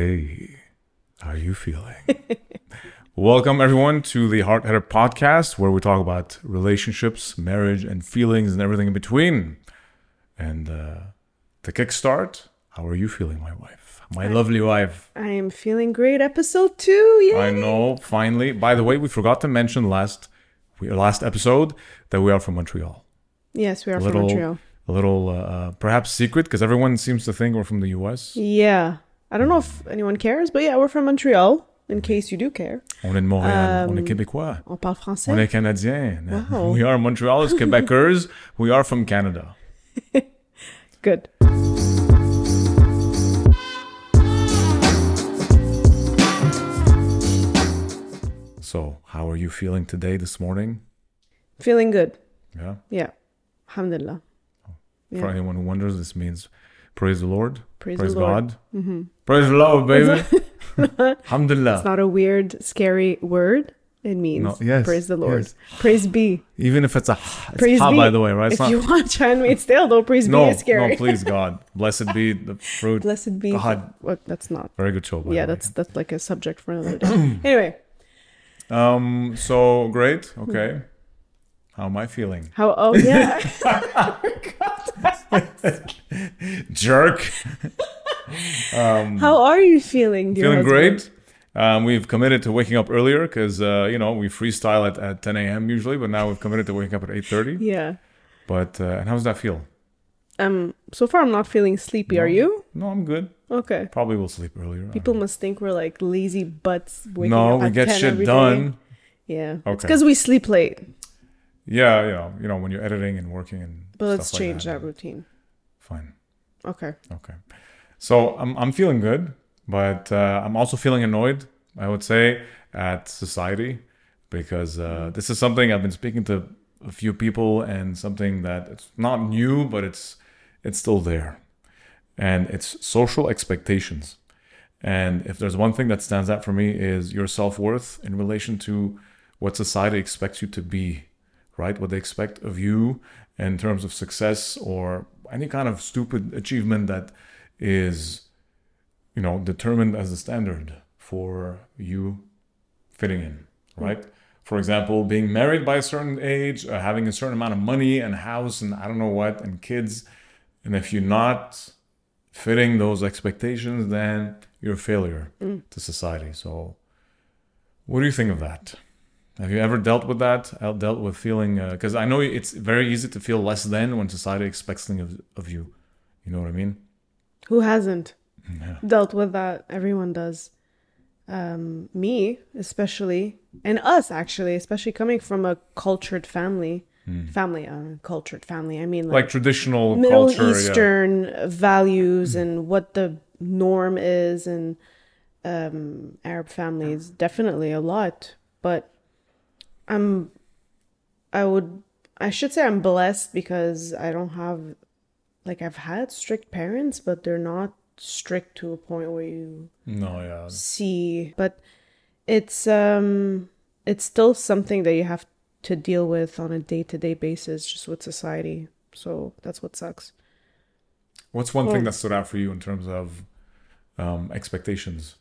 Hey, how are you feeling? Welcome, everyone, to the Heart-Headed podcast, where we talk about relationships, marriage, and feelings, and everything in between. And uh, to kickstart, how are you feeling, my wife? My lovely wife. I am feeling great. Episode two, yeah. I know, finally. By the way, we forgot to mention last we, last episode that we are from Montreal. Yes, we are from Montreal. a little, uh, uh, perhaps secret, because everyone seems to think we're from the US. Yeah, I don't know if anyone cares, but yeah, we're from Montreal. In case you do care, On est de Montréal, on est Um, Québécois. on parle français. On est Canadien. Wow. We are Montrealers, Quebecers. We are from Canada. Good. So, how are you feeling today, this morning? Feeling good. Yeah. Yeah. Alhamdulillah. For Yeah. anyone who wonders, this means praise the Lord, Praise, praise, the Lord. God, hmm praise the Lord, baby. Alhamdulillah. It's not a weird, scary word. It means No, yes, praise the Lord. yes. Praise be. Even if it's a it's Praise ha, be. by the way, right? It's if you watch Handmaid's Tale, though, praise no, be is scary. no, please, God, blessed be the fruit. Blessed be. God. What? That's not. Very good show. By yeah, that's that's like a subject for another day. anyway, um. So great. Okay. How am I feeling? how? Oh yeah. Jerk. um, how are you feeling? Feeling husband? great. Um, we've committed to waking up earlier because uh, you know we freestyle at, at 10 a.m. usually, but now we've committed to waking up at 8:30. Yeah. But uh, and how does that feel? Um. So far, I'm not feeling sleepy. Are you? No, I'm good. Okay. Probably will sleep earlier. People must think we're like lazy butts. Waking no, up we get 10 shit every day. done. Yeah. Okay. It's because we sleep late. Yeah, you know, you know when you're editing and working and. But let's like change that routine. Fine. Okay. Okay. So I'm I'm feeling good, but uh, I'm also feeling annoyed. I would say at society because uh, this is something I've been speaking to a few people and something that it's not new, but it's it's still there, and it's social expectations. And if there's one thing that stands out for me is your self worth in relation to what society expects you to be, right? What they expect of you in terms of success or any kind of stupid achievement that is, you know, determined as a standard for you fitting in, right? For example, being married by a certain age, uh, having a certain amount of money and house and I don't know what, and kids. And if you're not fitting those expectations, then you're a failure to society. So, what do you think of that? Have you ever dealt with that? I dealt with feeling because I know it's very easy to feel less than when society expects things of, of you. You know what I mean? Who hasn't Yeah. dealt with that? Everyone does. Um, me, especially, and us actually, especially coming from a cultured family. Family, uh, cultured family. I mean, Hmm. Like traditional Middle culture. yeah. Eastern values and what the norm is, and um, Arab families definitely a lot. But I'm, I would, I should say I'm blessed because I don't have, like I've had strict parents, but they're not strict to a point where you No, yeah. see. But it's um, it's still something that you have to deal with on a day to day basis, just with society. So that's what sucks. What's one Well- thing that stood out for you in terms of um, expectations?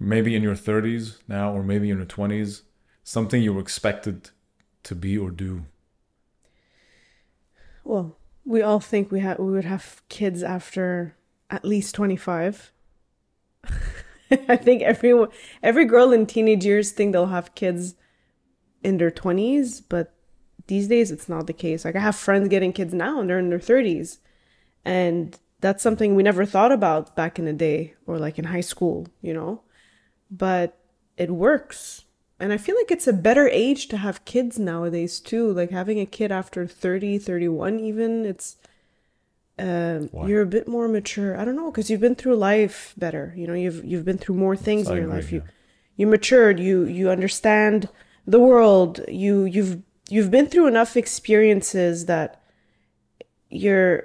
Maybe in your 30s now, or maybe in your 20s, something you were expected to be or do. Well, we all think we have we would have kids after at least twenty five. I think everyone, every girl in teenage years think they'll have kids in their twenties, but these days it's not the case. Like I have friends getting kids now and they're in their thirties, and that's something we never thought about back in the day or like in high school, you know. But it works. And I feel like it's a better age to have kids nowadays too. Like having a kid after 30, 31 even, it's um you're a bit more mature. I don't know cuz you've been through life better. You know, you've you've been through more things in your agree, life. You yeah. you matured, you you understand the world. You you've you've been through enough experiences that you're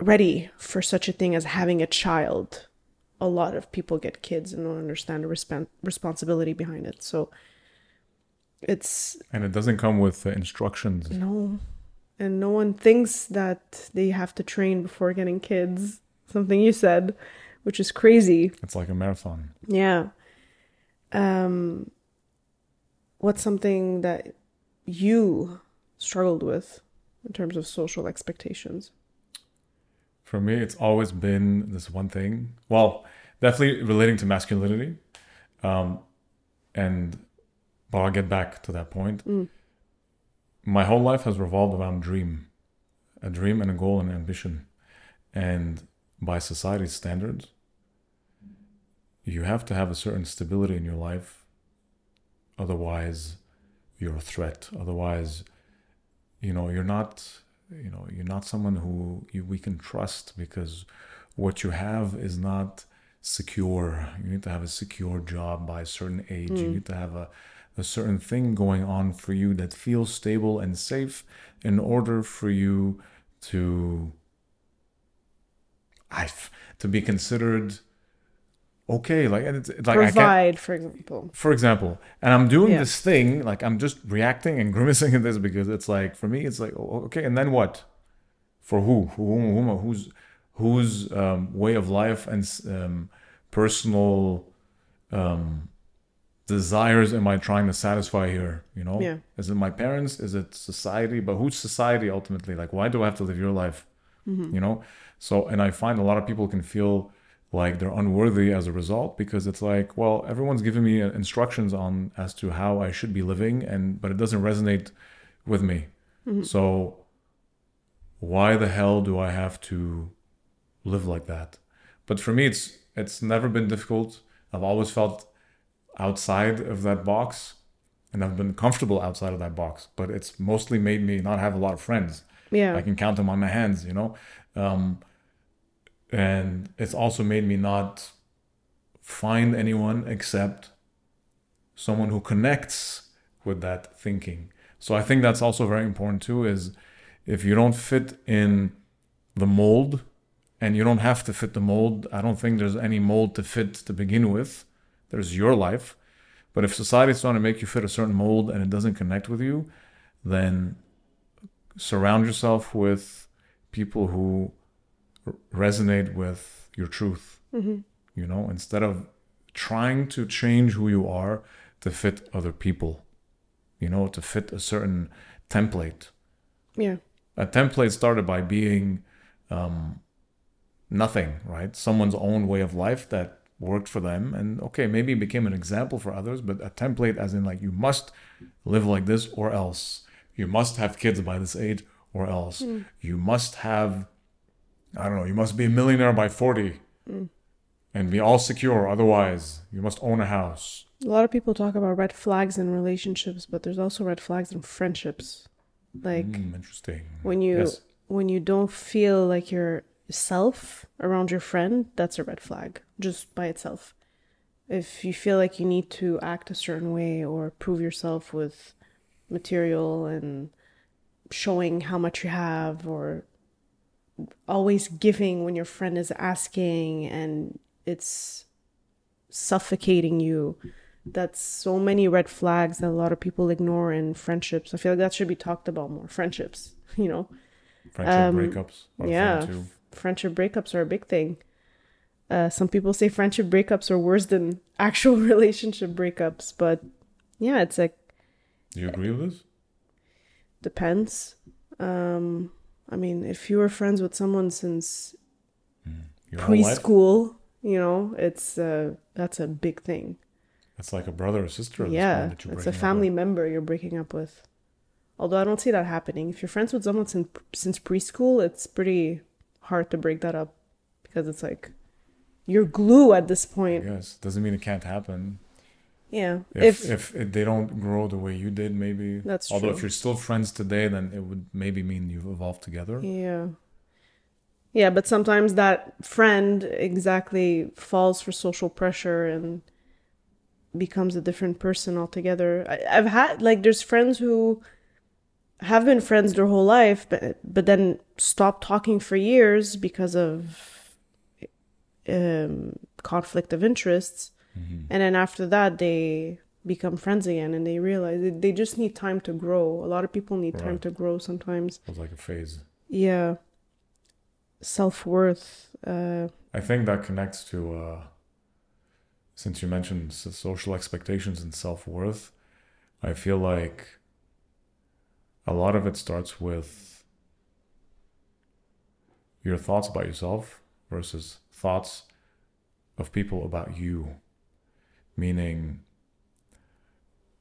ready for such a thing as having a child. A lot of people get kids and don't understand the respon responsibility behind it. So it's And it doesn't come with instructions. no, and no one thinks that they have to train before getting kids. Something you said, which is crazy. It's like a marathon. Yeah. Um, what's something that you struggled with in terms of social expectations? For me, it's always been this one thing. Well, definitely relating to masculinity. Um, and, but I'll get back to that point. Mm. My whole life has revolved around dream, a dream and a goal and ambition. And by society's standards, you have to have a certain stability in your life. Otherwise, you're a threat. Otherwise, you know, you're not, you know, you're not someone who you, we can trust because what you have is not secure. You need to have a secure job by a certain age. You Mm. need to have a, a certain thing going on for you that feels stable and safe in order for you to I to be considered okay like and it's like Provide, for example. for example and i'm doing Yeah. this thing like i'm just reacting and grimacing at this because it's like for me it's like oh, okay and then what for who who, who who's whose um, way of life and um, personal um, desires am i trying to satisfy here you know? Yeah. is it my parents? Is it society? But who's society ultimately? Like why do i have to live your life? Mm-hmm. you know? So and i find a lot of people can feel like they're unworthy as a result because it's like well everyone's giving me uh, instructions on as to how i should be living and but it doesn't resonate with me. Mm-hmm. so why the hell do i have to live like that? But for me it's it's never been difficult. I've always felt outside of that box and i've been comfortable outside of that box but it's mostly made me not have a lot of friends Yeah. I can count them on my hands, you know. Um, and it's also made me not find anyone except someone who connects with that thinking. So I think that's also very important too. Is if you don't fit in the mold, and you don't have to fit the mold. I don't think there's any mold to fit to begin with. There's your life. But if society's trying to make you fit a certain mold and it doesn't connect with you, then surround yourself with people who r- resonate with your truth hmm you know instead of trying to change who you are to fit other people you know to fit a certain template Yeah. a template started by being um, nothing right someone's own way of life that worked for them. And okay maybe it became an example for others but a template as in like you must live like this or else. You must have kids by this age or else. You must have i don't know you must be a millionaire by 40 Mm. and be all secure. Otherwise you must own a house. A lot of people talk about red flags in relationships, but there's also red flags in friendships. Like Hmm, interesting. when you yes. when you don't feel like you're self around your friend, that's a red flag just by itself. If you feel like you need to act a certain way or prove yourself with material and showing how much you have or always giving when your friend is asking and it's suffocating you that's so many red flags that a lot of people ignore in friendships. I feel like that should be talked about more. Friendships you know? Friendship um, breakups yeah. too friendship breakups are a big thing. Uh, some people say friendship breakups are worse than actual relationship breakups but yeah it's like do you agree with this? Depends. Um i mean if you were friends with someone since your preschool you know it's uh that's a big thing. It's like a brother or sister yeah point that you're it's a family member you're breaking up with. Although i don't see that happening. If you're friends with someone since since preschool it's pretty hard to break that up because it's like you're glue at this point. Yes doesn't mean it can't happen. Yeah. If, if, if they don't grow the way you did maybe. That's although true. if you're still friends today then it would maybe mean you've evolved together. Yeah. Yeah but sometimes that friend exactly falls for social pressure and becomes a different person altogether. I, i've had like there's friends who have been friends their whole life but but then stop talking for years because of um conflict of interests. Mhm. and then after that they become friends again and they realize they, they just need time to grow. A lot of people need time to grow sometimes. It was like a phase. Yeah. Self-worth uh I think that connects to, uh, since you mentioned social expectations and self worth, I feel like a lot of it starts with your thoughts about yourself versus thoughts of people about you. Meaning,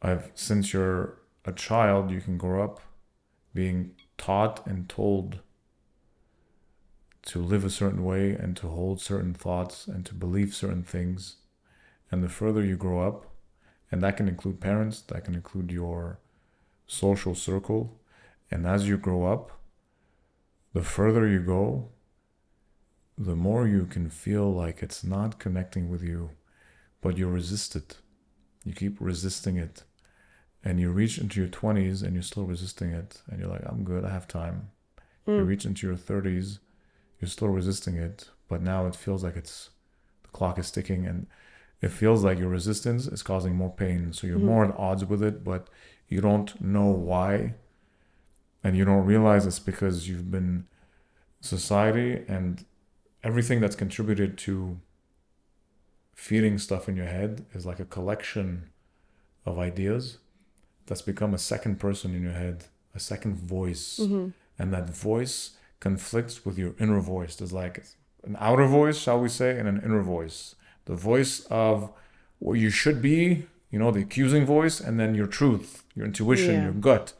I've since you're a child, you can grow up being taught and told to live a certain way and to hold certain thoughts and to believe certain things. And the further you grow up, and that can include parents, that can include your social circle. And as you grow up, the further you go, the more you can feel like it's not connecting with you, but you resist it. You keep resisting it. And you reach into your 20s and you're still resisting it. And you're like, I'm good, I have time. You Mm. reach into your 30s, you're still resisting it, but now it feels like it's the clock is ticking and it feels like your resistance is causing more pain. So you're Mhm. more at odds with it, but you don't know why. And you don't realize it's because you've been society and everything that's contributed to feeding stuff in your head is like a collection of ideas that's become a second person in your head, a second voice Mhm. and that voice conflicts with your inner voice. There's like an outer voice, shall we say, and an inner voice. The voice of what you should be, you know, the accusing voice, and then your truth, your intuition, Yeah. your gut,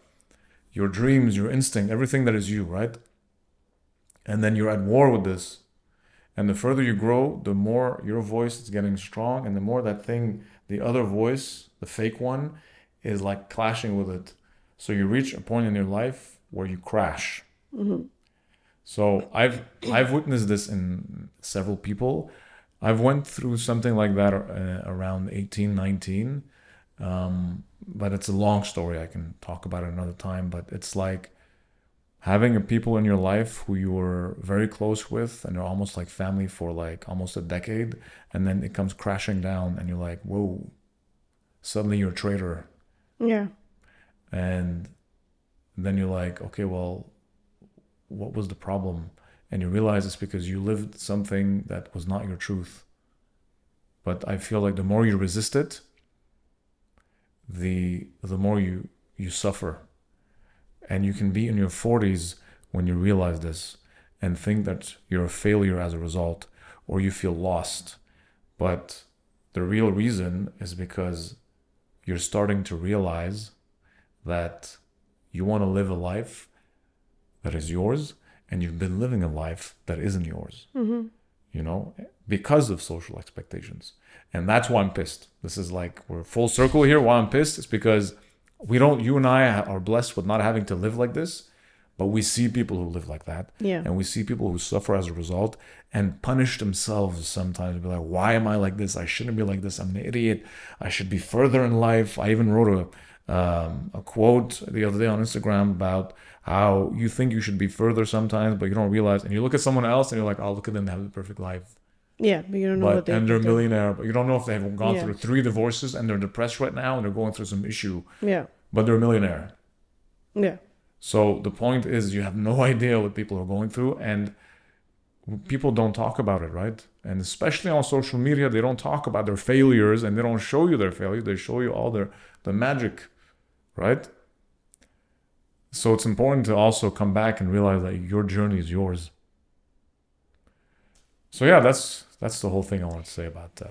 your dreams, your instinct, everything that is you, right? And then you're at war with this. And the further you grow, the more your voice is getting strong, and the more that thing, the other voice, the fake one, is like clashing with it. So you reach a point in your life where you crash. Mhm. So I've I've witnessed this in several people. I've went through something like that uh, around 18, 19. Um, but it's a long story. I can talk about it another time. But it's like having a people in your life who you were very close with and they're almost like family for like almost a decade, and then it comes crashing down, and you're like, whoa! Suddenly you're a traitor, Yeah. and then you're like, okay, well, what was the problem? And you realize it's because you lived something that was not your truth. But I feel like the more you resist it, the the more you you suffer. And you can be in your 40s when you realize this and think that you're a failure as a result or you feel lost. But the real reason is because you're starting to realize that you want to live a life that is yours and you've been living a life that isn't yours Mhm. you know because of social expectations. And that's why i'm pissed. This is like we're full circle here why i'm pissed. Is because we don't you and i are blessed with not having to live like this but we see people who live like that. Yeah. and we see people who suffer as a result and punish themselves sometimes be like why am i like this? I shouldn't be like this. I'm an idiot. I should be further in life. I even wrote a um, a quote the other day on instagram about how you think you should be further sometimes but you don't realize and you look at someone else and you're like oh look at them they have the perfect life Yeah, but you don't know but what they and they're a millionaire but you don't know if they've gone Yeah. through three divorces and they're depressed right now and they're going through some issue Yeah. but they're a millionaire Yeah. so the point is, you have no idea what people are going through, and people don't talk about it, right? And especially on social media, they don't talk about their failures, and they don't show you their failures. They show you all their the magic, right? So it's important to also come back and realize that your journey is yours. So yeah, that's that's the whole thing I wanted to say about uh,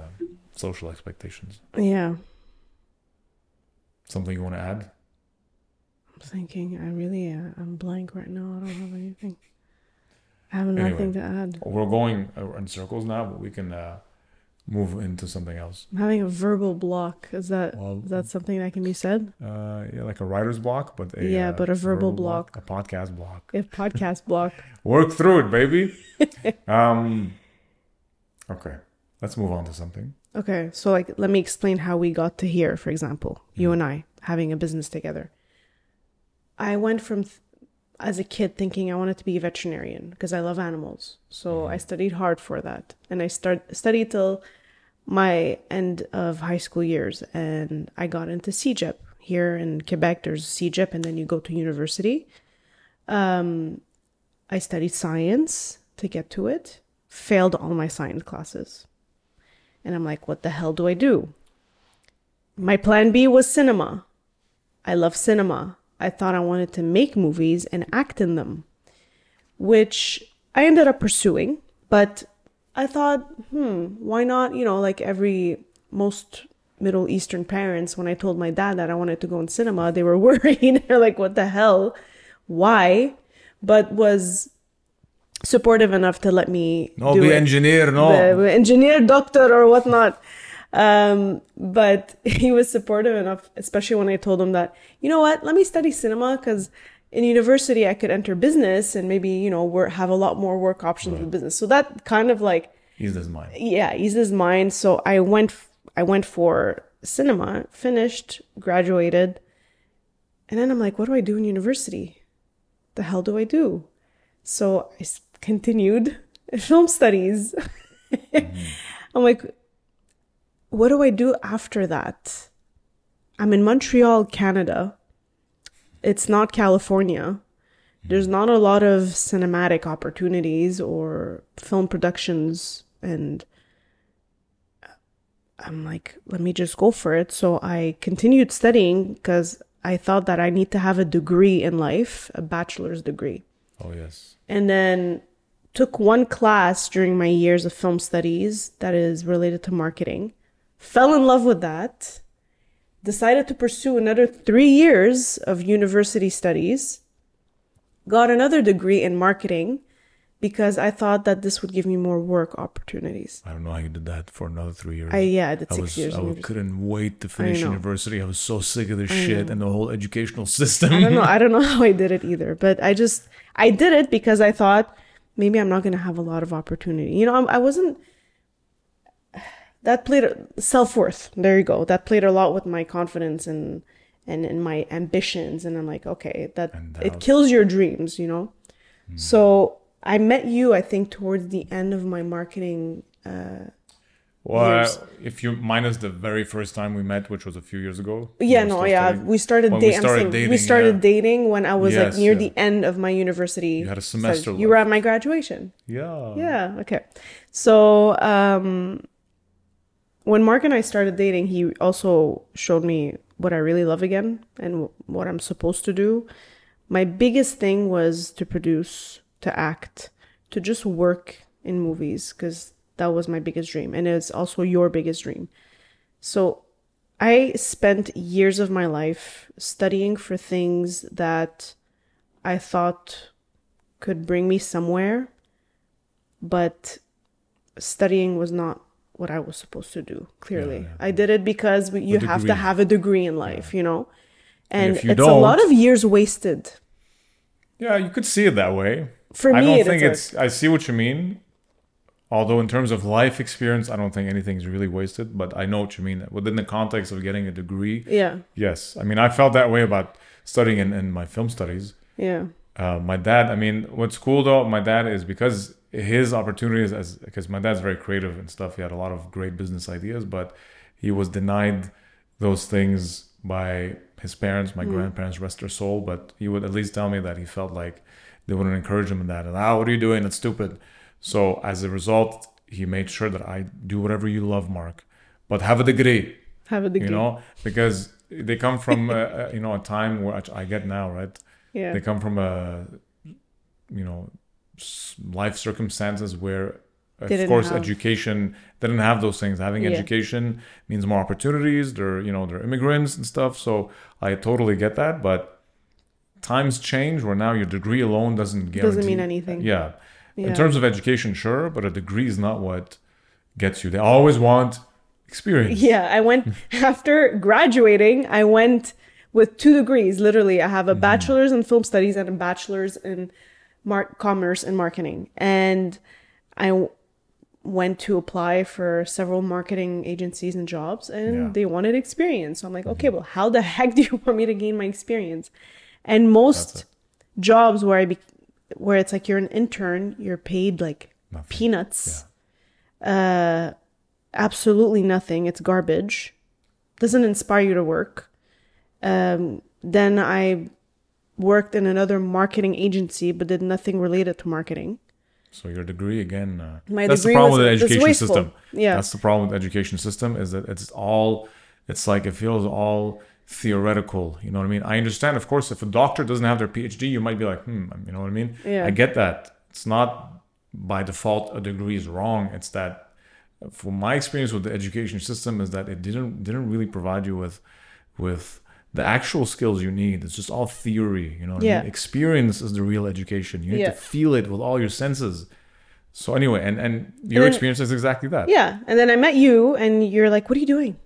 social expectations. Yeah. Something you want to add? I'm thinking. I really. Uh, I'm blank right now. I don't have anything. I have Anyway. nothing to add. We're going uh, in circles now, but we can uh, move into something else. I'm having a verbal block. Is that Well, is that something that can be said? uh, yeah, like a writer's block, but a Yeah, uh, but a verbal block. a podcast block. If podcast block. Work through it, baby. um, okay, let's move on to something. Okay, so like let me explain how we got to here, for example. You Mhm. and I having a business together. I went from th- as a kid thinking I wanted to be a veterinarian because I love animals. So I studied hard for that. And I start studied till my end of high school years and I got into CEGEP. Here in Quebec there's CEGEP and then you go to university. Um I studied science to get to it. failed all my science classes. And I'm like, what the hell do I do? My plan B was cinema. I love cinema. I thought I wanted to make movies and act in them, which I ended up pursuing. But I thought, hmm, why not? You know, like every most Middle Eastern parents, when I told my dad that I wanted to go in cinema, they were worried. They're like, what the hell? Why? But was supportive enough to let me No, do be it engineer, no. the engineer, doctor, or whatnot. Um, but he was supportive enough, especially when I told him that, you know what, let me study cinema because in university I could enter business and maybe, you know, work, have a lot more work options with business. So that kind of like, He's his mind. yeah, eased his mind. So I went, I went for cinema, finished, graduated. And then I'm like, what do I do in university? The hell do I do? So I continued film studies. Mm-hmm. I'm like, what do I do after that? I'm in Montreal, Canada. It's not California. Hmm. There's not a lot of cinematic opportunities or film productions. And I'm like, let me just go for it. So I continued studying because I thought that I need to have a degree in life, a bachelor's degree Oh yes. and then took one class during my years of film studies that is related to marketing fell in love with that decided to pursue another three years of university studies got another degree in marketing because i thought that this would give me more work opportunities I don't know how you did that for another three years. i yeah i did I was years I couldn't wait to finish know. university. I was so sick of this shit and the whole educational system. I don't know. I don't know how I did it either, but I just I did it because I thought maybe I'm not going to have a lot of opportunity. You know, I'm, I wasn't. That played self worth. There you go. That played a lot with my confidence and and and my ambitions. And I'm like, okay, that it kills your dreams. You know. So I met you. I think towards the end of my marketing. Uh, Well, years. if you minus the very first time we met, which was a few years ago. yeah, no, yeah. studying. We started, When we dating. started I'm we started yeah. dating when I was like near yeah. the end of my university. You had a semester. You were at my graduation. Yeah. Yeah. Okay. So um, when Mark and I started dating, he also showed me what I really love again and what I'm supposed to do. My biggest thing was to produce, to act, to just work in movies because that was my biggest dream, and it's also your biggest dream. So I spent years of my life studying for things that I thought could bring me somewhere but studying was not what I was supposed to do. Clearly, yeah. I did it because we, you have to have a degree in life, you know, and you it's a lot of years wasted. Yeah, you could see it that way. For I me, I don't think it's. I see what you mean. Although in terms of life experience, I don't think anything's really wasted. But I know what you mean within the context of getting a degree. Yeah, Yes, I mean I felt that way about studying in, in my film studies. yeah, Uh, my dad, I mean, what's cool though, my dad is because his opportunities as because my dad's very creative and stuff. He had a lot of great business ideas, but he was denied those things by his parents, my grandparents, rest their soul. But he would at least tell me that he felt like they wouldn't encourage him in that. And ah, what are you doing? It's stupid. So as a result, he made sure that I do whatever you love, Mark, but have a degree have a degree. you know because they come from uh, you know a time where I get now right yeah, they come from a you know life circumstances where of didn't course have- education didn't have those things having Yeah. education means more opportunities they're you know they're immigrants and stuff so i totally get that but times change where now your degree alone doesn't guarantee doesn't mean anything. yeah. Yeah. in terms of education sure but a degree is not what gets you they always want experience Yeah, I went after graduating. I went with two degrees. Literally, I have a mm-hmm. bachelor's in film studies and a bachelor's in mar- commerce and marketing. And I w- went to apply for several marketing agencies and jobs, and Yeah. they wanted experience. So I'm like, okay, well, how the heck do you want me to gain my experience? And most jobs where I be- where it's like you're an intern, you're paid like Nothing. peanuts uh, absolutely nothing. It's garbage. Doesn't inspire you to work. Um, then I worked in another marketing agency, but did nothing related to marketing. So your degree again. Uh, My that's the problem was- with the education system. Yeah. That's the problem with the education system is that it's all. It's like it feels all theoretical. You know what I mean? I understand, of course, if a doctor doesn't have their PhD, you might be like, hmm, you know what I mean? Yeah. I get that. It's not by default a degree is wrong. It's that, from my experience with the education system, is that it didn't didn't really provide you with with the actual skills you need. It's just all theory. You know I Yeah. mean? Experience is the real education. You need Yeah. to feel it with all your senses. So anyway, and and your then- experience is exactly that. Yeah. And then I met you and you're like, what are you doing?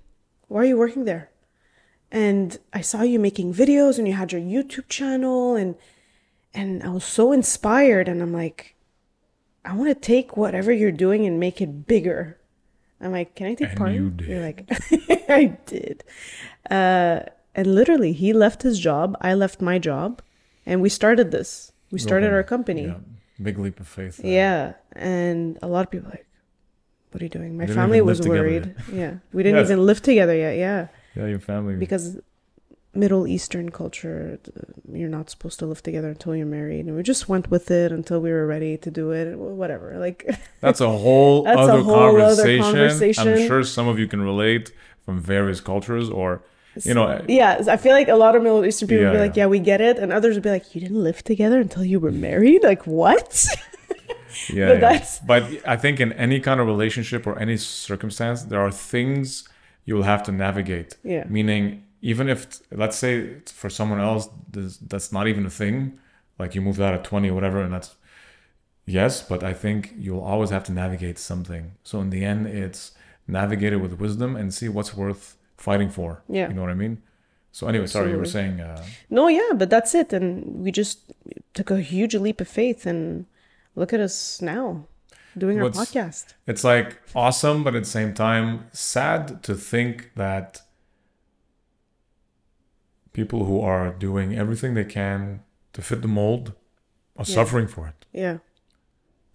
Why are you working there? And I saw you making videos and you had your YouTube channel and and I was so inspired and I'm like, I want to take whatever you're doing and make it bigger. I'm like, can I take And part? you did. You're like, I did. Uh, and literally, he left his job. I left my job, and we started this. We started our company. Yeah, big leap of faith. there. Yeah, and a lot of people are like, "What are you doing?" My family was worried. Yeah, we didn't Yes. even live together yet. Yeah, yeah, your family. because Middle Eastern culture, you're not supposed to live together until you're married, and we just went with it until we were ready to do it. Whatever, like That's a whole That's a other whole other conversation. I'm sure some of you can relate from various cultures, or you know, yeah. I feel like a lot of Middle Eastern people would be like, yeah. "Yeah, we get it," and others would be like, "You didn't live together until you were married." Like what? yeah, but yeah. that's- But I think in any kind of relationship or any circumstance, there are things you will have to navigate. Yeah. Meaning, even if let's say for someone else, that's not even a thing. Like you moved out at 20 or whatever, and that's yes. But I think you'll always have to navigate something. So in the end, it's navigate it with wisdom and see what's worth fighting for. Yeah. You know what I mean? So anyway, sorry, you were saying. Uh, No, yeah, but that's it. And we just took a huge leap of faith, and look at us now doing our podcast. it's like awesome, but at the same time, sad to think that people who are doing everything they can to fit the mold are Yeah. suffering for it. Yeah,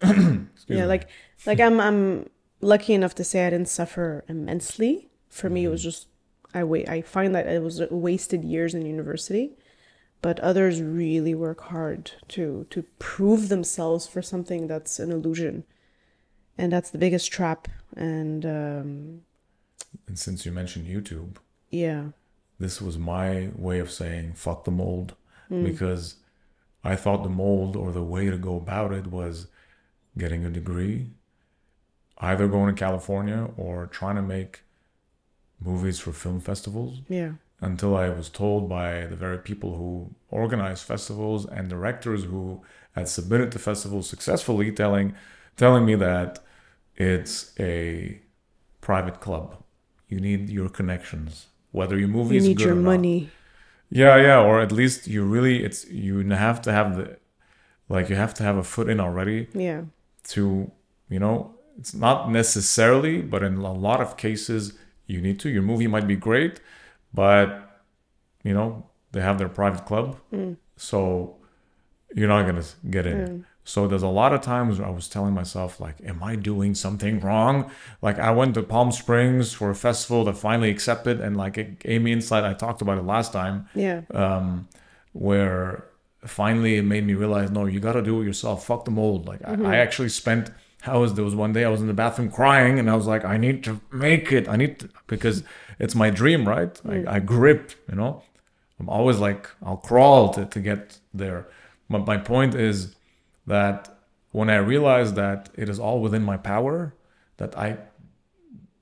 yeah. me. Like, like I'm, I'm lucky enough to say I didn't suffer immensely. For me, it was just I wait. I find that it was wasted years in university, but others really work hard to to prove themselves for something that's an illusion, and that's the biggest trap. And um, and since you mentioned YouTube, yeah, this was my way of saying fuck the mold Hmm. because I thought the mold or the way to go about it was getting a degree, either going to California or trying to make movies for film festivals. yeah, until I was told by the very people who organize festivals and directors who had submitted to festivals successfully telling telling me that it's a private club. You need your connections. Whether your movie you is need good your or not. money. Yeah, yeah, or at least you really it's you have to have the like you have to have a foot in already Yeah, to you know it's not necessarily but in a lot of cases you need to. Your movie might be great but you know they have their private club mm. so you're not gonna get in. Mm. So there's a lot of times where i was telling myself like am i doing something wrong? Like i went to palm springs for a festival that finally accepted and like it gave me insight. I talked about it last time. Yeah, um, where finally it made me realize no you got to do it yourself. Fuck the mold. Like I, I mm-hmm. actually spent how was there was one day i was in the bathroom crying and i was like i need to make it. I need to because it's my dream right? I, mm. I grip you know? I'm always like i'll crawl to, to get there. But my point is that when i realize that it is all within my power that i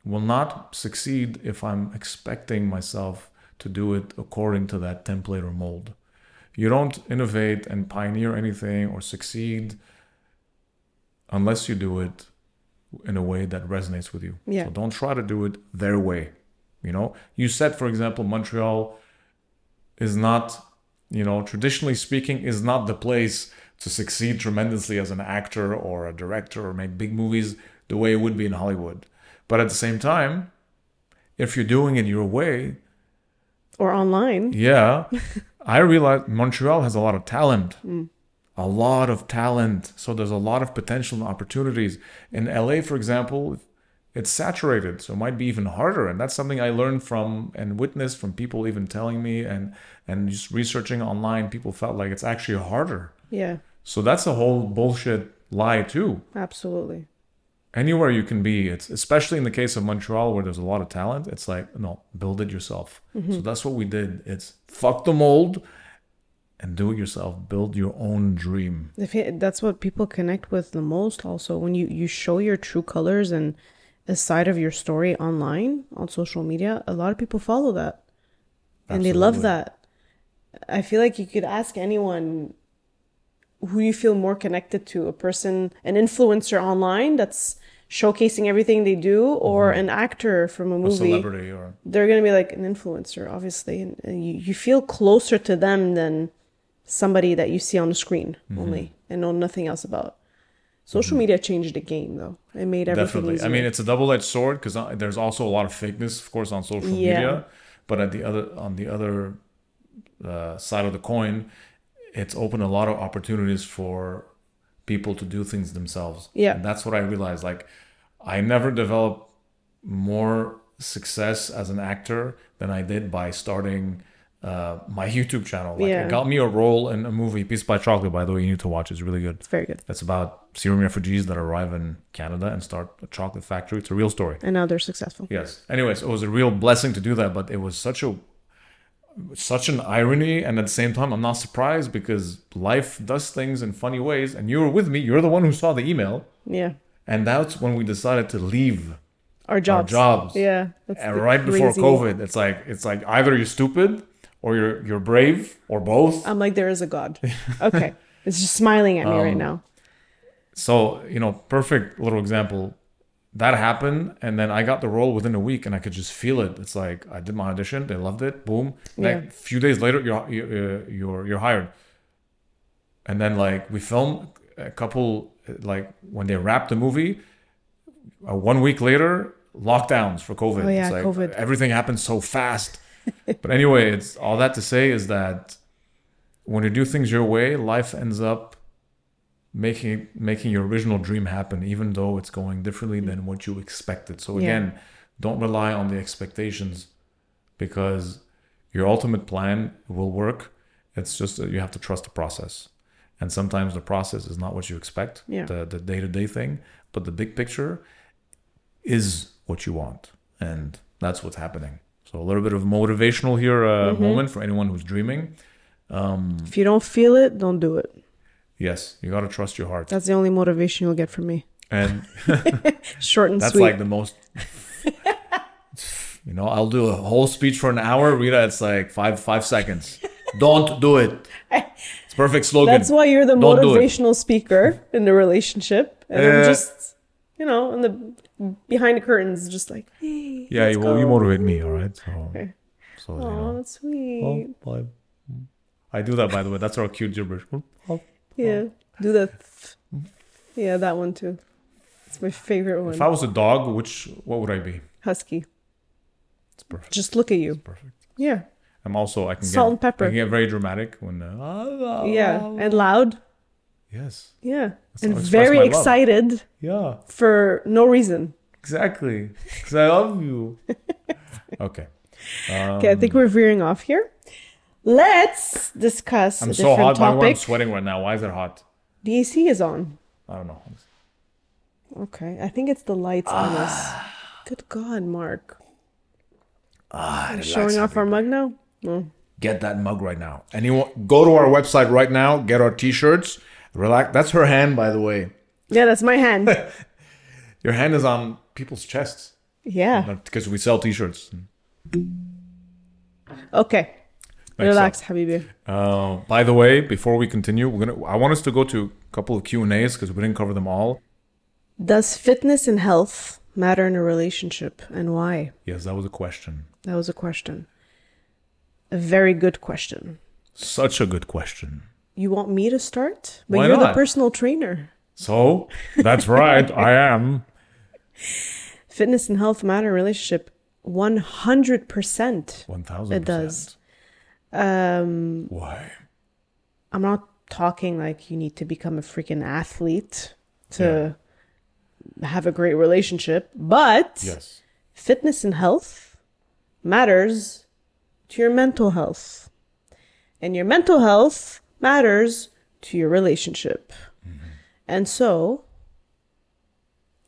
will not succeed if i'm expecting myself to do it according to that template or mold. You don't innovate and pioneer anything or succeed unless you do it in a way that resonates with you. Yeah. So don't try to do it their way. You know, you said, for example, Montreal is not, you know, traditionally speaking, is not the place to succeed tremendously as an actor or a director or make big movies the way it would be in Hollywood. But at the same time, if you're doing it your way, or online. yeah, I realize Montreal has a lot of talent. Mm. A lot of talent. So there's a lot of potential and opportunities. In LA, for example, it's saturated, so it might be even harder. And that's something I learned from and witnessed from people even telling me and and just researching online. People felt like it's actually harder. Yeah, So that's a whole bullshit lie too. Absolutely. Anywhere you can be, it's especially in the case of Montreal where there's a lot of talent. It's like no, build it yourself. Mm-hmm. So that's what we did. It's fuck the mold and do it yourself. Build your own dream. If it, that's what people connect with the most, also when you you show your true colors and a side of your story online on social media, a lot of people follow that, and they love that. I feel like you could ask anyone who you feel more connected to, a person, an influencer online that's showcasing everything they do, or mm-hmm. an actor from a A movie celebrity or they're gonna be like an influencer, obviously, and, and you, you feel closer to them than somebody that you see on the screen Mm-hmm. only and know nothing else about. Social media changed the game, though. It made everything definitely. easier. I mean, it's a double-edged sword because there's also a lot of fakeness, of course, on social Yeah. media. But at the other on the other uh, side of the coin, it's opened a lot of opportunities for people to do things themselves. Yeah. and that's what I realized. Like, I never developed more success as an actor than I did by starting. Uh, my YouTube channel. Like Yeah. it got me a role in a movie, Peace by Chocolate, by the way, you need to watch. It's really good. it's very good. It's about Syrian refugees that arrive in Canada and start a chocolate factory. It's a real story. And now they're successful. Yes. Anyways, it was a real blessing to do that, but it was such a such an irony and at the same time I'm not surprised because life does things in funny ways and you were with me. You're the one who saw the email Yeah. and that's when we decided to leave Our jobs. jobs. Yeah. That's and the right before COVID. It's like it's like either you're stupid or you're you're brave or both. I'm like, there is a God. Okay. it's just smiling at me Um, right now. So, you know, perfect little example. That happened, and then I got the role within a week, and I could just feel it. It's like I did my audition, they loved it, boom. Yeah. a few days later, you're you're you're, you're hired. And then like we film a couple like when they wrapped the movie, uh, one week later, lockdowns for COVID. Oh, yeah, it's like COVID. everything happened so fast. But anyway, it's all that to say is that when you do things your way, life ends up making making your original dream happen, even though it's going differently than what you expected. So Yeah. again, don't rely on the expectations because your ultimate plan will work. It's just that you have to trust the process. And sometimes the process is not what you expect, Yeah. the the day to day thing, but the big picture is what you want, and that's what's happening. So a little bit of motivational here uh, Mm-hmm. moment for anyone who's dreaming. If you don't feel it, don't do it. Yes, you got to trust your heart. That's the only motivation you'll get from me. And Short and that's sweet. like the most. You know, I'll do a whole speech for an hour. Rita, it's like five five seconds. Don't do it. It's perfect slogan. That's why you're the Don't motivational speaker in the relationship, and Uh, I'm just, you know, in the behind the curtains, just like, hey, yeah, you, well, you motivate me. All right. So, Okay. so you Oh, know. that's sweet. Well, I do that by the way. That's our cute gibberish. yeah, do that. Yeah, that one too. It's my favorite one. If I was a dog, which what would I be? Husky. It's perfect. Just look at you. Perfect. Yeah, I'm also I can Salt get and pepper. I can get very dramatic when uh, yeah, and loud. Yes Yeah, That's and how I express very love. excited yeah for no reason. exactly because I love you. okay. Um, Okay, I think we're veering off here. Let's discuss I'm a so hot. by the I'm sweating right now. Why is it hot? The AC is on. I don't know. Okay, I think it's the lights on us. Ah. Good God, Mark. Ah, Are showing off our mug now? No. Get that mug right now. Anyone, go to our website right now. Get our t-shirts. Relax. That's her hand, by the way. Yeah, that's my hand. Your hand is on people's chests yeah. because we sell t-shirts. Okay. Next Relax, Habibi. Uh, by the way, before we continue, we're gonna. I want us to go to a couple of Q and A's because we didn't cover them all. Does fitness and health matter in a relationship and why? Yes, that was a question. That was a question. A very good question. Such a good question. You want me to start? But Why you're the personal trainer. So that's right. I am. Fitness and health matter in relationship 100%. One thousand. It does. Um, Why? I'm not talking like you need to become a freaking athlete to have a great relationship, but Yes. fitness and health matters to your mental health. And your mental health matters to your relationship. Mm-hmm. And so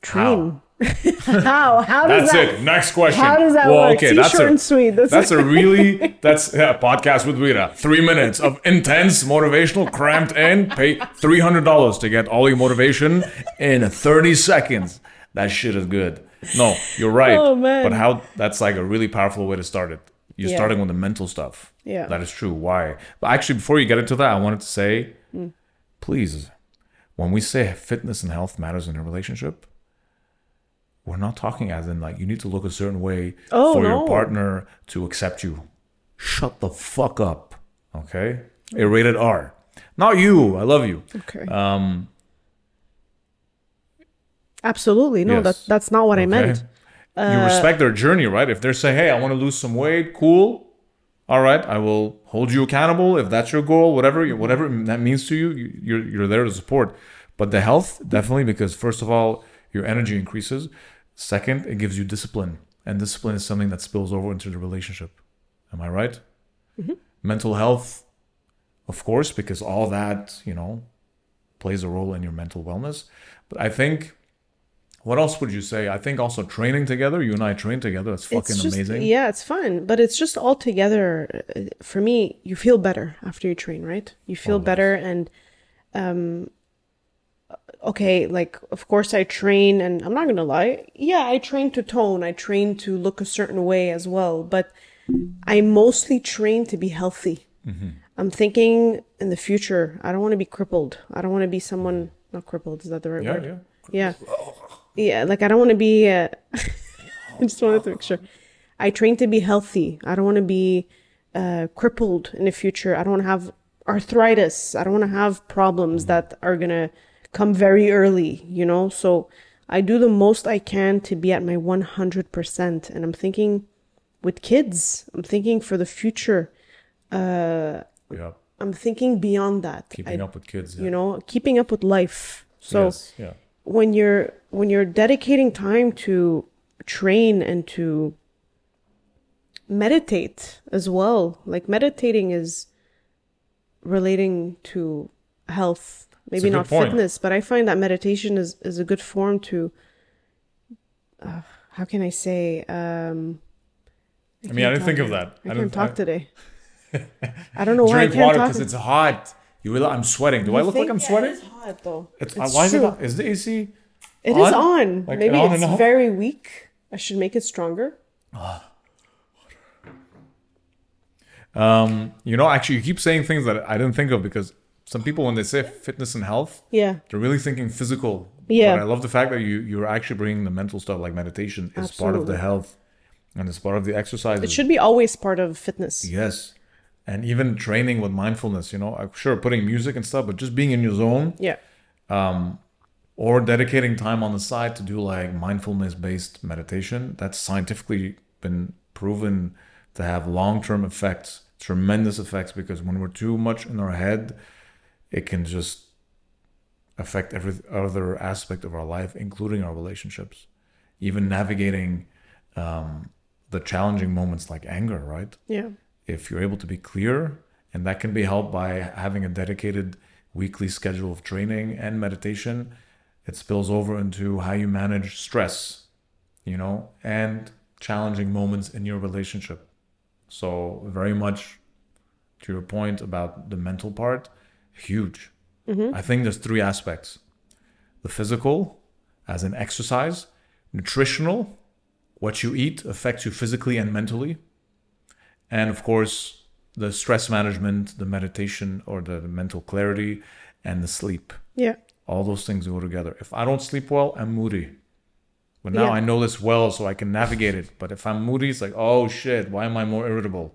train. How? How does That's that it. Next question. How does that well, work? Okay, See, that's a, and sweet. That's, That's a really that's yeah, podcast with Rita. Three minutes of intense motivational, cramped in. Pay three hundred dollars to get all your motivation in thirty seconds. That shit is good. No, you're right. Oh, man. But how? That's like a really powerful way to start it. You're Yeah. starting with the mental stuff. Yeah. that is true. Why? But actually, before you get into that, I wanted to say, Hmm. please, when we say fitness and health matters in a relationship, we're not talking as in like you need to look a certain way Oh, for no. your partner to accept you. Shut the fuck up. Okay? A rated R. Not you. I love you. okay. Um Absolutely. No, yes. that that's not what I meant. Uh, you respect their journey, right? If they're saying, "Hey, I want to lose some weight," cool. All right, I will hold you accountable if that's your goal, whatever whatever that means to you. you- You're you're there to support. But the health definitely because first of all, your energy increases. Second, it gives you discipline, and discipline is something that spills over into the relationship. Am I right? Mental health, of course, because all that you know plays a role in your mental wellness. But I think what else would you say? I think also training together. You and I train together. That's fucking it's just, amazing. Yeah, it's fun, but it's just all together. uh, For me, you feel better after you train, right? You feel Always. better, and um, okay, like of course I train, and I'm not gonna lie. Yeah, I train to tone. I train to look a certain way as well, but I mostly train to be healthy. Mm-hmm. I'm thinking in the future. I don't want to be crippled. I don't want to be someone not crippled. Is that the right Yeah, word? yeah. Yeah. Yeah, like I don't want to be. Uh, I just wanted to make sure. I train to be healthy. I don't want to be uh, crippled in the future. I don't want to have arthritis. I don't want to have problems that are gonna come very early. You know, so I do the most I can to be at my one hundred percent. And I'm thinking, with kids, I'm thinking for the future. Uh, Yeah. I'm thinking beyond that. Keeping I- up with kids. Yeah. You know, keeping up with life. So yes. Yeah. When you're when you're dedicating time to train and to meditate as well like meditating is relating to health maybe not point. fitness but i find that meditation is is a good form to uh, how can i say um I mean, I didn't think of that. i I can't didn't talk I, today i don't know why i Drink can't water because it's hot. You realize I'm sweating. Do I look like I'm sweating? it's hot though It's, It's why is it? true. on- Is the AC? It is on? on. Like, Maybe on it's very weak. I should make it stronger. Um, you know, actually, you keep saying things that I didn't think of because some people, when they say fitness and health, Yeah. they're really thinking physical. Yeah. But I love the fact that you you're actually bringing the mental stuff like meditation is part of the health, and it's part of the exercise. It should be always part of fitness. Yes. And even training with mindfulness, you know, sure putting music and stuff, but just being in your zone Yeah. or dedicating time on the side to do like mindfulness based meditation, that's scientifically been proven to have long term effects, tremendous effects, because when we're too much in our head, it can just affect every other aspect of our life, including our relationships, even navigating um, the challenging moments like anger, right? Yeah. If you're able to be clear and that can be helped by having a dedicated weekly schedule of training and meditation. It spills over into how you manage stress you know and challenging moments in your relationship. So very much to your point about the mental part huge. Mm-hmm. I think there's three aspects. The physical as an exercise. Nutritional what you eat affects you physically and mentally and of course the stress management the meditation or the mental clarity and the sleep Yeah. all those things go together if i don't sleep well i'm moody but now Yeah. i know this well so i can navigate it but if i'm moody it's like oh shit why am i more irritable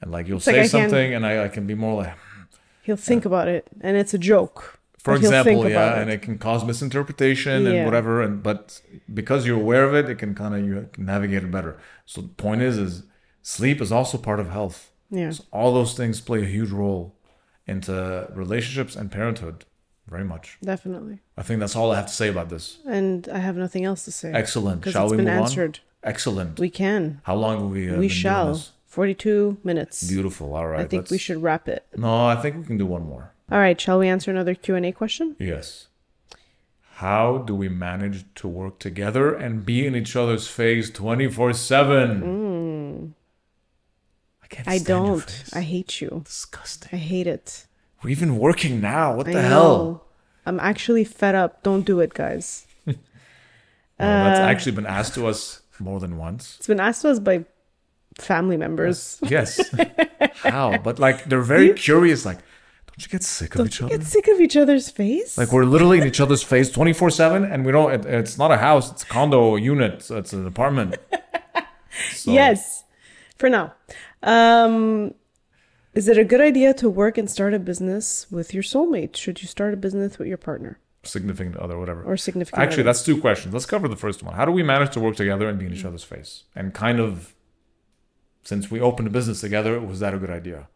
and like you'll It's like say I can- something and I, I can be more like He'll think about it and it's a joke. for example yeah about and it. it can cause misinterpretation and whatever and but because you're aware of it it can kind of you can navigate it better so the point is is sleep is also part of health Yeah. So all those things play a huge role into relationships and parenthood, very much. Definitely. I think that's all I have to say about this. And I have nothing else to say. Excellent. Shall it's we been move answered. on? Excellent. We can. How long have we? Uh, we shall. 42 minutes. Beautiful. All right. I think we let's- should wrap it. No, I think we can do one more. All right. Shall we answer another Q&A question? Yes. how do we manage to work together and be in each other's face 24 7? I can't I don't. I hate you. Disgusting. I hate it. We're even working now. What I the hell? know. I'm actually fed up. Don't do it, guys. Well, that's Uh, actually been asked to us more than once. It's been asked to us by family members. Yes. How? But like they're very curious. Like, don't you get sick of Don't each you other? get sick of each other's face? Like we're literally in each other's face twenty four seven, and we don't. It, it's not a house. It's a condo unit. It's an apartment. So, yes, for now. Um, is it a good idea to work and start a business with your soulmate? Should you start a business with your partner significant other, whatever. or significant Actually, other? that's two questions. Let's cover the first one. How do we manage to work together and be in each other's face? And kind of, since we opened a business together, was that a good idea?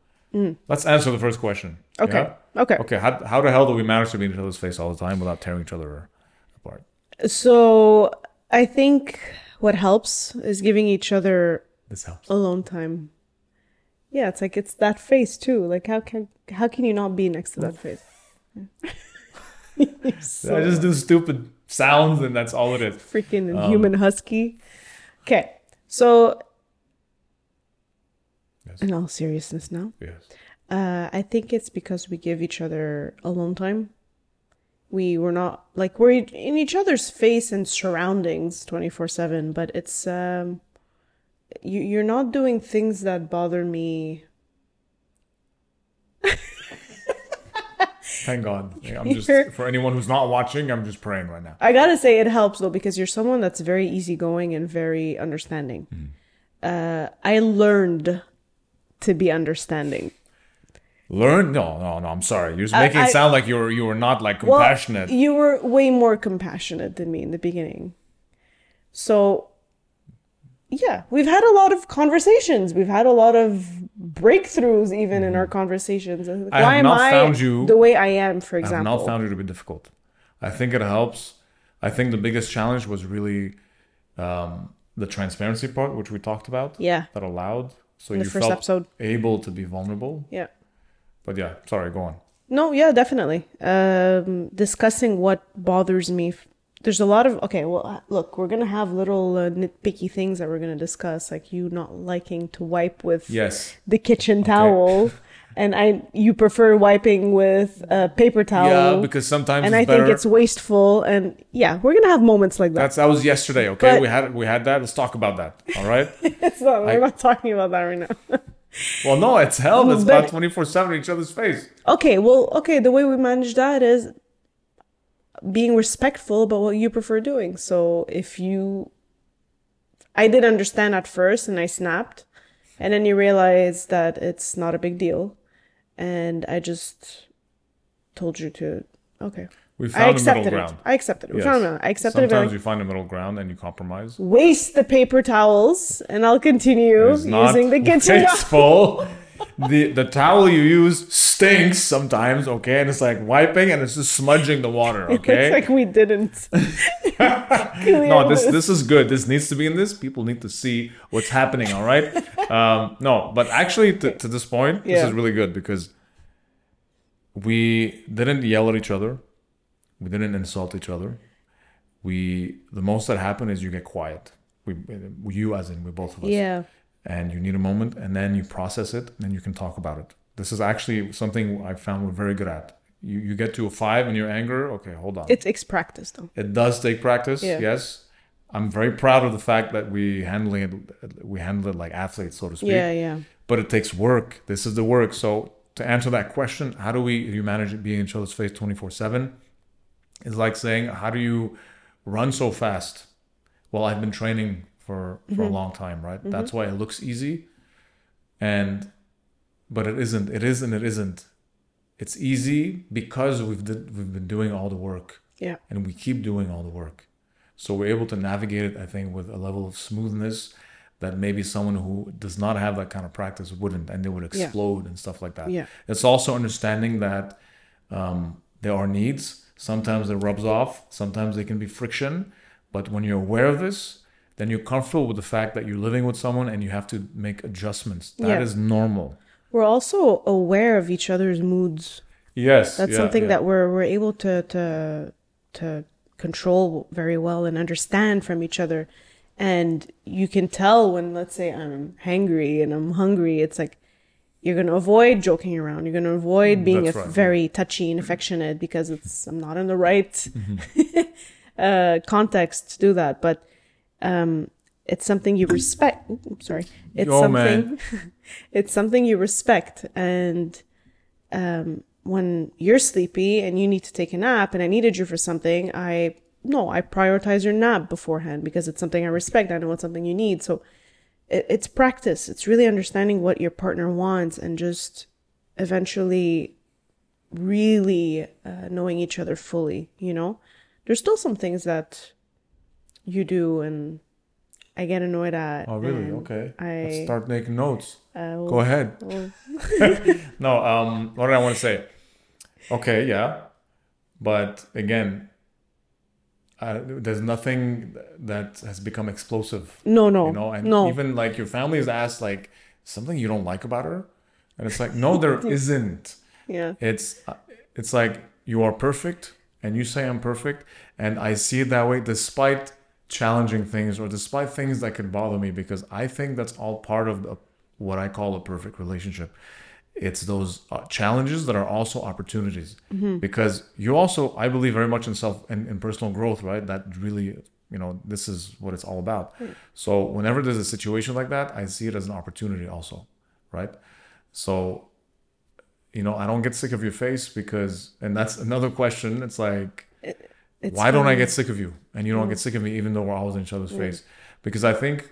Let's answer the first question. Mm. Okay. Yeah? Okay. Okay. How, how the hell do we manage to be in each other's face all the time without tearing each other apart? So I think what helps is giving each other This helps. alone time. Yeah, it's like it's that face too. Like how can how can you not be next to that face? So I just do stupid sounds, and that's all it is. freaking Um, human husky. Okay, so Yes. in all seriousness now, Yes. uh, I think it's because we give each other alone time. We were not like we're in each other's face and surroundings twenty four seven, but it's um, you you're not doing things that bother me. Thank God. I'm just for anyone who's not watching. I'm just praying right now. I gotta say it helps though because you're someone that's very easygoing and very understanding. Mm. Uh, I learned to be understanding. Learn? No, no, no. I'm sorry. You're just I- making it I- sound like you were you were not like Well, compassionate. you were way more compassionate than me in the beginning. So, yeah, we've had a lot of conversations. We've had a lot of breakthroughs even in our conversations. Like, Mm-hmm. I have Why am not I you- the way I am, for example? I have not found you to be difficult. I think it helps. I think the biggest challenge was really um, the transparency part, which we talked about. yeah, That allowed so in the you first felt episode. able to be vulnerable. Yeah. But yeah, sorry. Go on. No, yeah, definitely. Um, discussing what bothers me. There's a lot of okay. Well, uh, look, we're gonna have little uh, nitpicky things that we're gonna discuss, like you not liking to wipe with Yes. the kitchen towel, and I you prefer wiping with a paper towel. Yeah, because sometimes and I better. think it's wasteful. And yeah, we're gonna have moments like that. That's that was yesterday. Okay, But- we had we had that. Let's talk about that. All right. it's not, I- we're not talking about that right now. well, no, it's hell. It's about twenty four seven in each other's face. okay, well, okay. The way we manage that is being respectful about what you prefer doing. So if you, I did understand at first, and I snapped, and then you realize that it's not a big deal, and I just told you to okay. We I found a middle accepted it. ground. I accepted it. We Yes. found a- I accepted it. Sometimes you find a middle ground and you compromise. waste the paper towels, and I'll continue using the kitchen. towel. wasteful. The the towel you use stinks sometimes, okay, and it's like wiping and it's just smudging the water, okay. It's like we didn't. no, this this is good. This needs to be in this. People need to see what's happening. All right. Um, no, but actually, to, to this point, this is really good because we didn't yell at each other. We didn't insult each other. We the most that happened is you get quiet. We you as in we both of us. Yeah. And you need a moment, and then you process it, and then you can talk about it. This is actually something I found we're very good at. You you get to a five in your anger. Okay, hold on. It takes practice, though. It does take practice. Yeah. Yes, I'm very proud of the fact that we handling it. We handle it like athletes, so to speak. Yeah, yeah. But it takes work. This is the work. So to answer that question, how do we you manage being in each other's face 24 seven? Is like saying, how do you run so fast? Well, I've been training for for a long time, right? That's why it looks easy, and but it isn't. It is and it isn't. It's easy because we've did, we've been doing all the work Yeah. and we keep doing all the work. So we're able to navigate it, I think, with a level of smoothness that maybe someone who does not have that kind of practice wouldn't, and they would Yeah. explode and stuff like that. Yeah. It's also understanding that um, there are needs. Sometimes it rubs off. Sometimes there can be friction. But when you're aware of this, then you're comfortable with the fact that you're living with someone and you have to make adjustments. That is Yeah. normal. We're also aware of each other's moods. Yes. That's yeah, something yeah. that we're we're able to to to control very well and understand from each other. And you can tell when, let's say, I'm hangry and I'm hungry, it's like you're going to avoid joking around. You're going to avoid being That's a right. very touchy and affectionate because it's I'm not in the right uh, context to do that. But um, it's something you respect. Ooh, sorry, it's Yo, something. it's something you respect, and um, when you're sleepy and you need to take a nap, and I needed you for something, I no, I prioritize your nap beforehand because it's something I respect. I know it's something you need, so it, it's practice. It's really understanding what your partner wants and just eventually really uh, knowing each other fully. You know, there's still some things that you do and I get annoyed at. Oh, really? Okay. I Let's start making notes. uh, will- Go ahead. No, um, what did I want to say? Okay, yeah, but again, uh, there's nothing that has become explosive, no, no, you know. And no. even like your family is asked like something you don't like about her, and it's like, no, there isn't. yeah, It's it's like you are perfect, and you say I'm perfect, and I see it that way, despite challenging things or despite things that could bother me, because I think that's all part of the, what I call a perfect relationship. It's those uh, challenges that are also opportunities, because you also, I believe very much in self and in personal growth, right? That really, you know, this is what it's all about. So whenever there's a situation like that, I see it as an opportunity also, right? So you know, I don't get sick of your face because, and that's another question. It's like, it's why don't I get sick of you? And you don't get sick of me, even though we're always in each other's face. Because I think,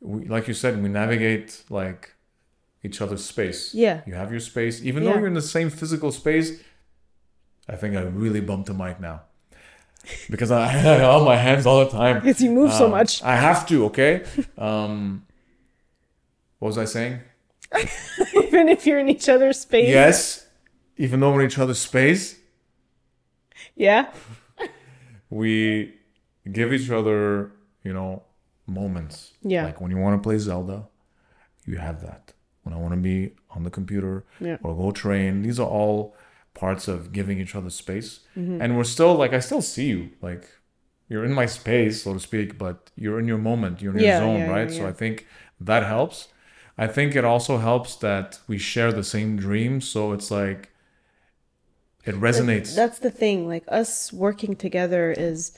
we, like you said, we navigate like each other's space. Yeah. You have your space, even though you're in the same physical space. I think I really bumped the mic now. Because I have all my hands all the time. Because you move so Um, much. I have to, okay? Um, what was I saying? Even if you're in each other's space. Yes, even though we're in each other's space, Yeah. We give each other, you know, moments. Yeah. Like when you want to play Zelda, you have that. When I want to be on the computer Yeah. or go train, these are all parts of giving each other space. Mm-hmm. And we're still like, I still see you. Like, you're in my space, so to speak, but you're in your moment, you're in your zone, yeah, right? yeah, So. I think that helps. I think it also helps that we share the same dream. So it's like, it resonates. That's the thing. Like us working together is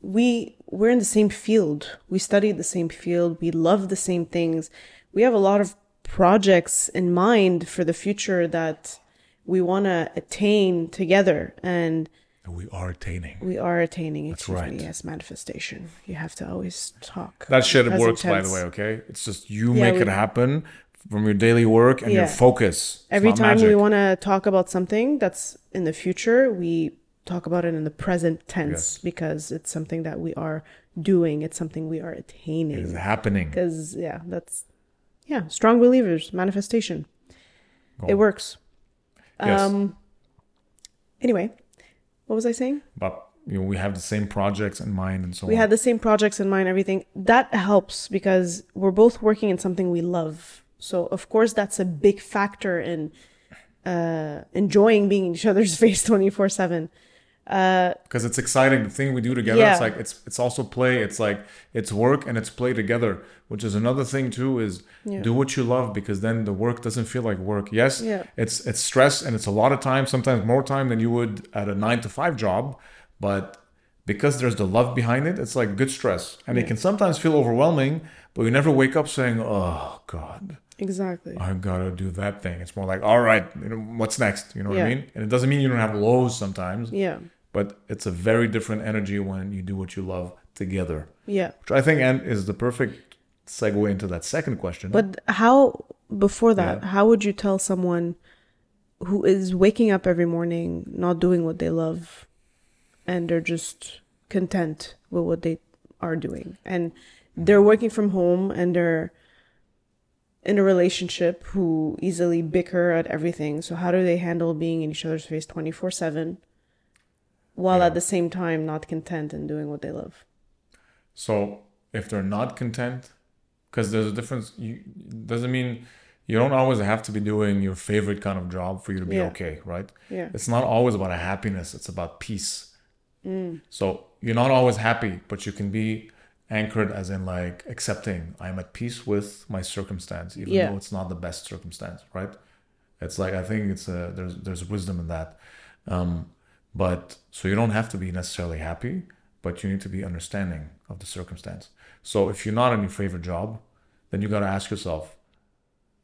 we we're in the same field. We study the same field. We love the same things. We have a lot of projects in mind for the future that we want to attain together and we are attaining. we are attaining That's excuse me, right. yes manifestation you have to always talk That shit works, by the way. Okay, it's just you Yeah, make we- it happen from your daily work and your focus. It's every time we want to talk about something that's in the future we talk about it in the present tense Yes. because it's something that we are doing it's something we are attaining. it is happening. because yeah that's yeah strong believers manifestation it works Yes. um anyway what was i saying But you know, we have the same projects in mind and so we on. had the same projects in mind everything that helps because we're both working in something we love so of course that's a big factor in uh enjoying being in each other's face 24 7 because it's exciting. The thing we do together, Yeah. it's like it's it's also play. It's like it's work and it's play together. Which is another thing too. Is Yeah. do what you love because then the work doesn't feel like work. Yes, Yeah. it's it's stress and it's a lot of time. Sometimes more time than you would at a nine to five job, but because there's the love behind it, it's like good stress, and it can sometimes feel overwhelming. But you never wake up saying, "Oh God." Exactly I gotta do that thing. It's more like, all right, you know, what's next? You know what I mean? And it doesn't mean you don't have lows sometimes, yeah but it's a very different energy when you do what you love together. yeah Which I think and is the perfect segue into that second question. but how before that Yeah. how would you tell someone who is waking up every morning not doing what they love and they're just content with what they are doing and they're working from home and they're in a relationship who easily bicker at everything so how do they handle being in each other's face 24/7 while Yeah. at the same time not content and doing what they love so if they're not content, because there's a difference, you doesn't mean you don't always have to be doing your favorite kind of job for you to be Yeah. okay, right? yeah It's not always about a happiness, it's about peace. Mm. So you're not always happy, but you can be anchored as in like accepting I'm at peace with my circumstance, even Yeah. though it's not the best circumstance, right? It's like I think it's a there's there's wisdom in that. Um, but so you don't have to be necessarily happy, but you need to be understanding of the circumstance. So if you're not in your favorite job, then you got to ask yourself,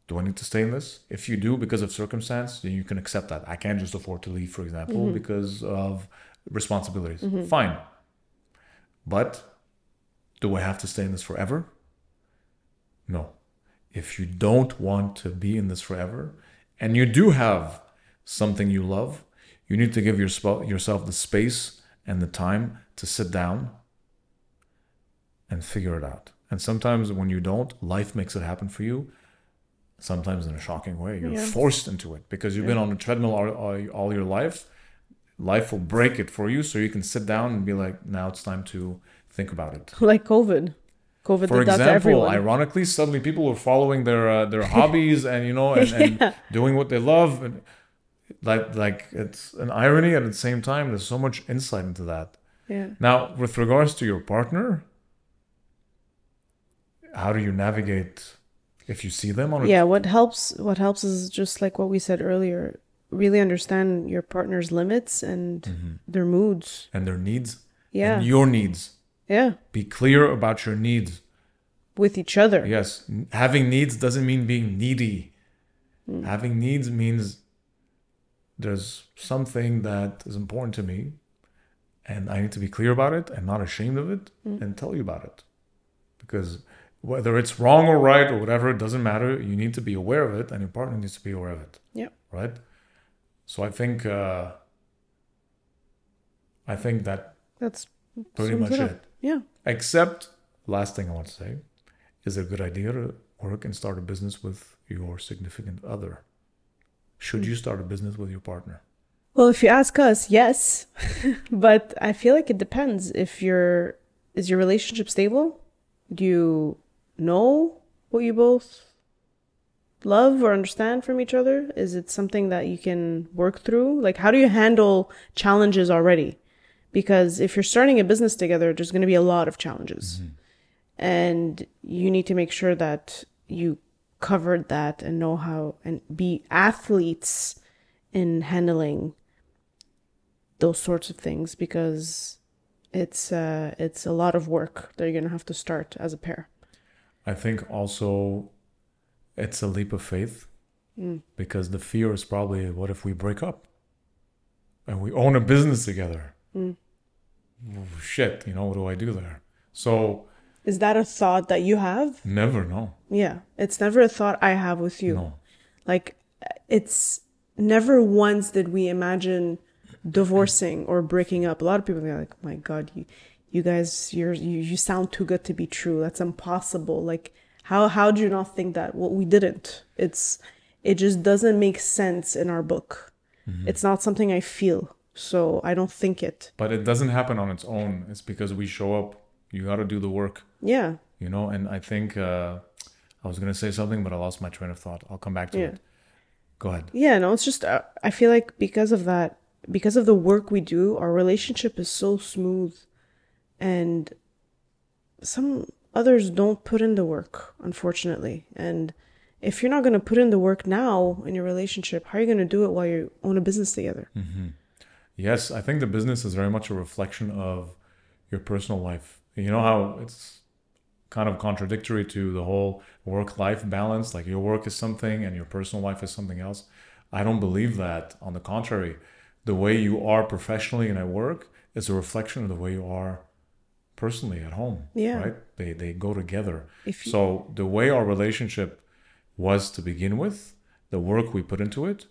do I need to stay in this? If you do because of circumstance, then you can accept that. I can't just afford to leave, for example, because of responsibilities. Fine. But do I have to stay in this forever? No. If you don't want to be in this forever, and you do have something you love, you need to give your sp- yourself the space and the time to sit down and figure it out. And sometimes when you don't, life makes it happen for you. Sometimes in a shocking way, you're Yeah. forced into it because you've been on a treadmill all, all, all your life. Life will break it for you, so you can sit down and be like, "Now it's time to think about it." Like COVID. COVID For did that to example, ironically, suddenly people were following their uh, their hobbies and you know and, and Yeah. doing what they love, and like like it's an irony. At the same time, there's so much insight into that. yeah. Now, with regards to your partner, how do you navigate if you see them on a Yeah, what helps what helps is just like what we said earlier, really understand your partner's limits and their moods. and their needs Yeah. and your needs? Yeah. Be clear about your needs. With each other. Yes, having needs doesn't mean being needy. Hmm. Having needs means there's something that is important to me, and I need to be clear about it and not ashamed of it Hmm. and tell you about it. Because whether it's wrong or right or whatever, it doesn't matter. You need to be aware of it, and your partner needs to be aware of it. Yeah. Right. So I think uh, I think that That's pretty much up. it. Yeah. Except, last thing I want to say, is it a good idea to work and start a business with your significant other? Should hmm. you start a business with your partner? Well, if you ask us, yes. but I feel like it depends. If your is your relationship stable? Do you know what you both love or understand from each other? Is it something that you can work through? Like how do you handle challenges already? Because if you're starting a business together, there's going to be a lot of challenges. Mm-hmm. And you need to make sure that you covered that and know how and be athletes in handling those sorts of things because it's uh it's a lot of work that you're gonna have to start as a pair. I think also it's a leap of faith mm. because the fear is probably what if we break up and we own a business together? Mm. Oh, shit, you know, what do I do there? So, Is that a thought that you have? never no. Yeah, it's never a thought I have with you. No. Like it's never once did we imagine divorcing or breaking up. A lot of people are like, oh "My God, you, you guys, you're you, you sound too good to be true. That's impossible." Like, how how do you not think that? Well, we didn't. It's it just doesn't make sense in our book. Mm-hmm. It's not something I feel, so I don't think it. But it doesn't happen on its own. It's because we show up. You got to do the work. Yeah, you know and i think uh, i was going to say something but i lost my train of thought i'll come back to Yeah. it go ahead Yeah, no, it's just uh, I feel like because of that, because of the work we do, our relationship is so smooth, and some others don't put in the work, unfortunately. And if you're not going to put in the work now in your relationship, how are you going to do it while you own a business together? Yes i think the business is very much a reflection of your personal life. You know how it's kind of contradictory to the whole work life balance like your work is something and your personal life is something else. I don't believe that. On the contrary the way you are professionally and at work is a reflection of the way you are personally at home Yeah. right? They they go together. If you- so the way our relationship was to begin with the work we put into it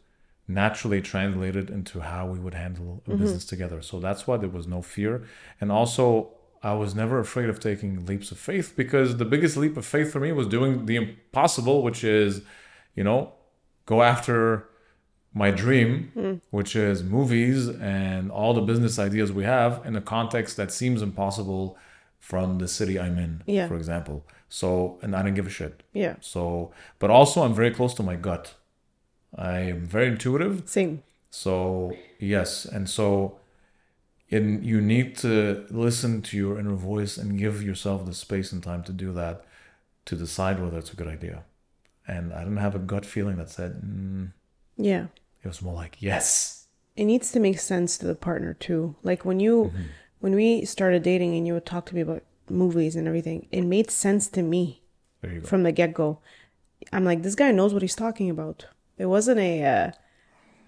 naturally translated into how we would handle a mm-hmm. business together so that's why there was no fear and also i was never afraid of taking leaps of faith because the biggest leap of faith for me was doing the impossible which is you know go after my dream, mm. which is movies and all the business ideas we have in a context that seems impossible from the city I'm in, Yeah. for example. So, and I didn't give a shit. Yeah, So, but also I'm very close to my gut. I am very intuitive. same. So, yes. And so, and you need to listen to your inner voice and give yourself the space and time to do that to decide whether it's a good idea. And I didn't have a gut feeling that said, mm. Yeah. it was more like, yes. It needs to make sense to the partner too. Like when you, Mm-hmm. when we started dating and you would talk to me about movies and everything, it made sense to me There you go. from the get go. I'm like, this guy knows what he's talking about. It wasn't a, uh,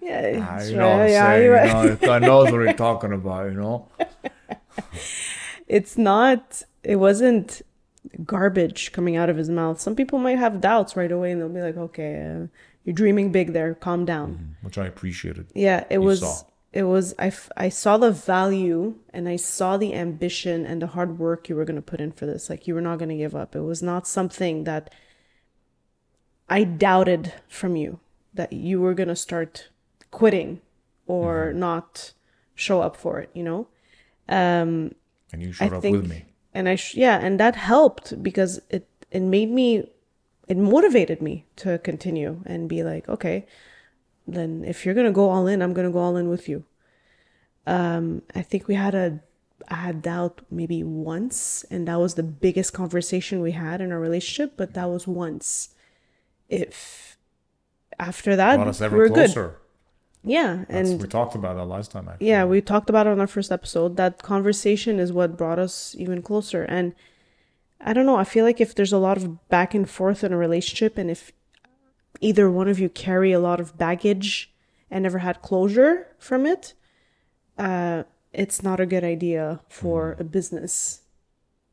yeah, Ah, you know what I'm right, yeah, saying? You know, the guy knows what he's talking about, you know? it's not it wasn't garbage coming out of his mouth some people might have doubts right away and they'll be like okay uh, you're dreaming big there calm down Which I appreciated. yeah it was saw. it was I, f- I saw the value and i saw the ambition and the hard work you were going to put in for this like you were not going to give up it was not something that i doubted from you that you were going to start quitting or not show up for it you know um And you showed I up think, with me. and I sh- yeah, and that helped because it it made me, it motivated me to continue and be like, okay, then if you're gonna go all in, I'm gonna go all in with you. Um, I think we had a, I had doubt maybe once, and that was the biggest conversation we had in our relationship. But that was once. If after that, Brought us ever were good. closer. Yeah, That's, and we talked about that last time, actually. yeah, we talked about it on our first episode. That conversation is what brought us even closer. And I don't know, I feel like if there's a lot of back and forth in a relationship, and if either one of you carry a lot of baggage and never had closure from it, uh, it's not a good idea for a business.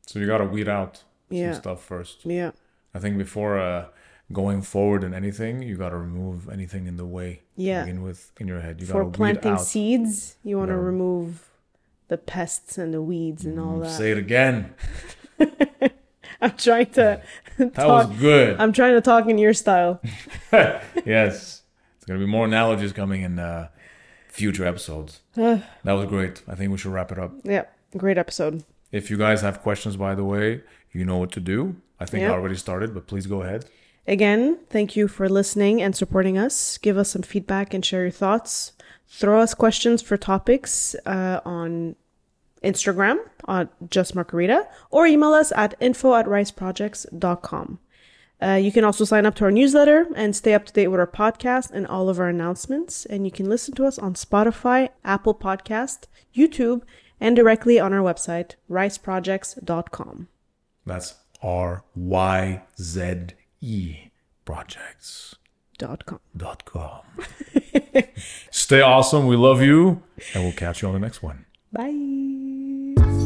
So you got to weed out Yeah. some stuff first. Yeah. I think before uh, going forward in anything, you got to remove anything in the way. Yeah. begin with in your head. You For got to weed planting seeds, you want to remove the pests and the weeds and all Mm, that. Say it again. I'm trying to That talk. was good. I'm trying to talk in your style. yes. It's going to be more analogies coming in uh, future episodes. that was great. I think we should wrap it up. Yeah, great episode. If you guys have questions, by the way, you know what to do. I think Yep. I already started, but please go ahead. Again, thank you for listening and supporting us. Give us some feedback and share your thoughts. Throw us questions for topics uh, on Instagram at Just Margarita or email us at info at ryzeprojects.com. Uh, you can also sign up to our newsletter and stay up to date with our podcast and all of our announcements. And you can listen to us on Spotify, Apple Podcast, YouTube, and directly on our website, ryzeprojects.com. That's R Y Z E projects. Dot com. Stay awesome. We love you. And we'll catch you on the next one. Bye.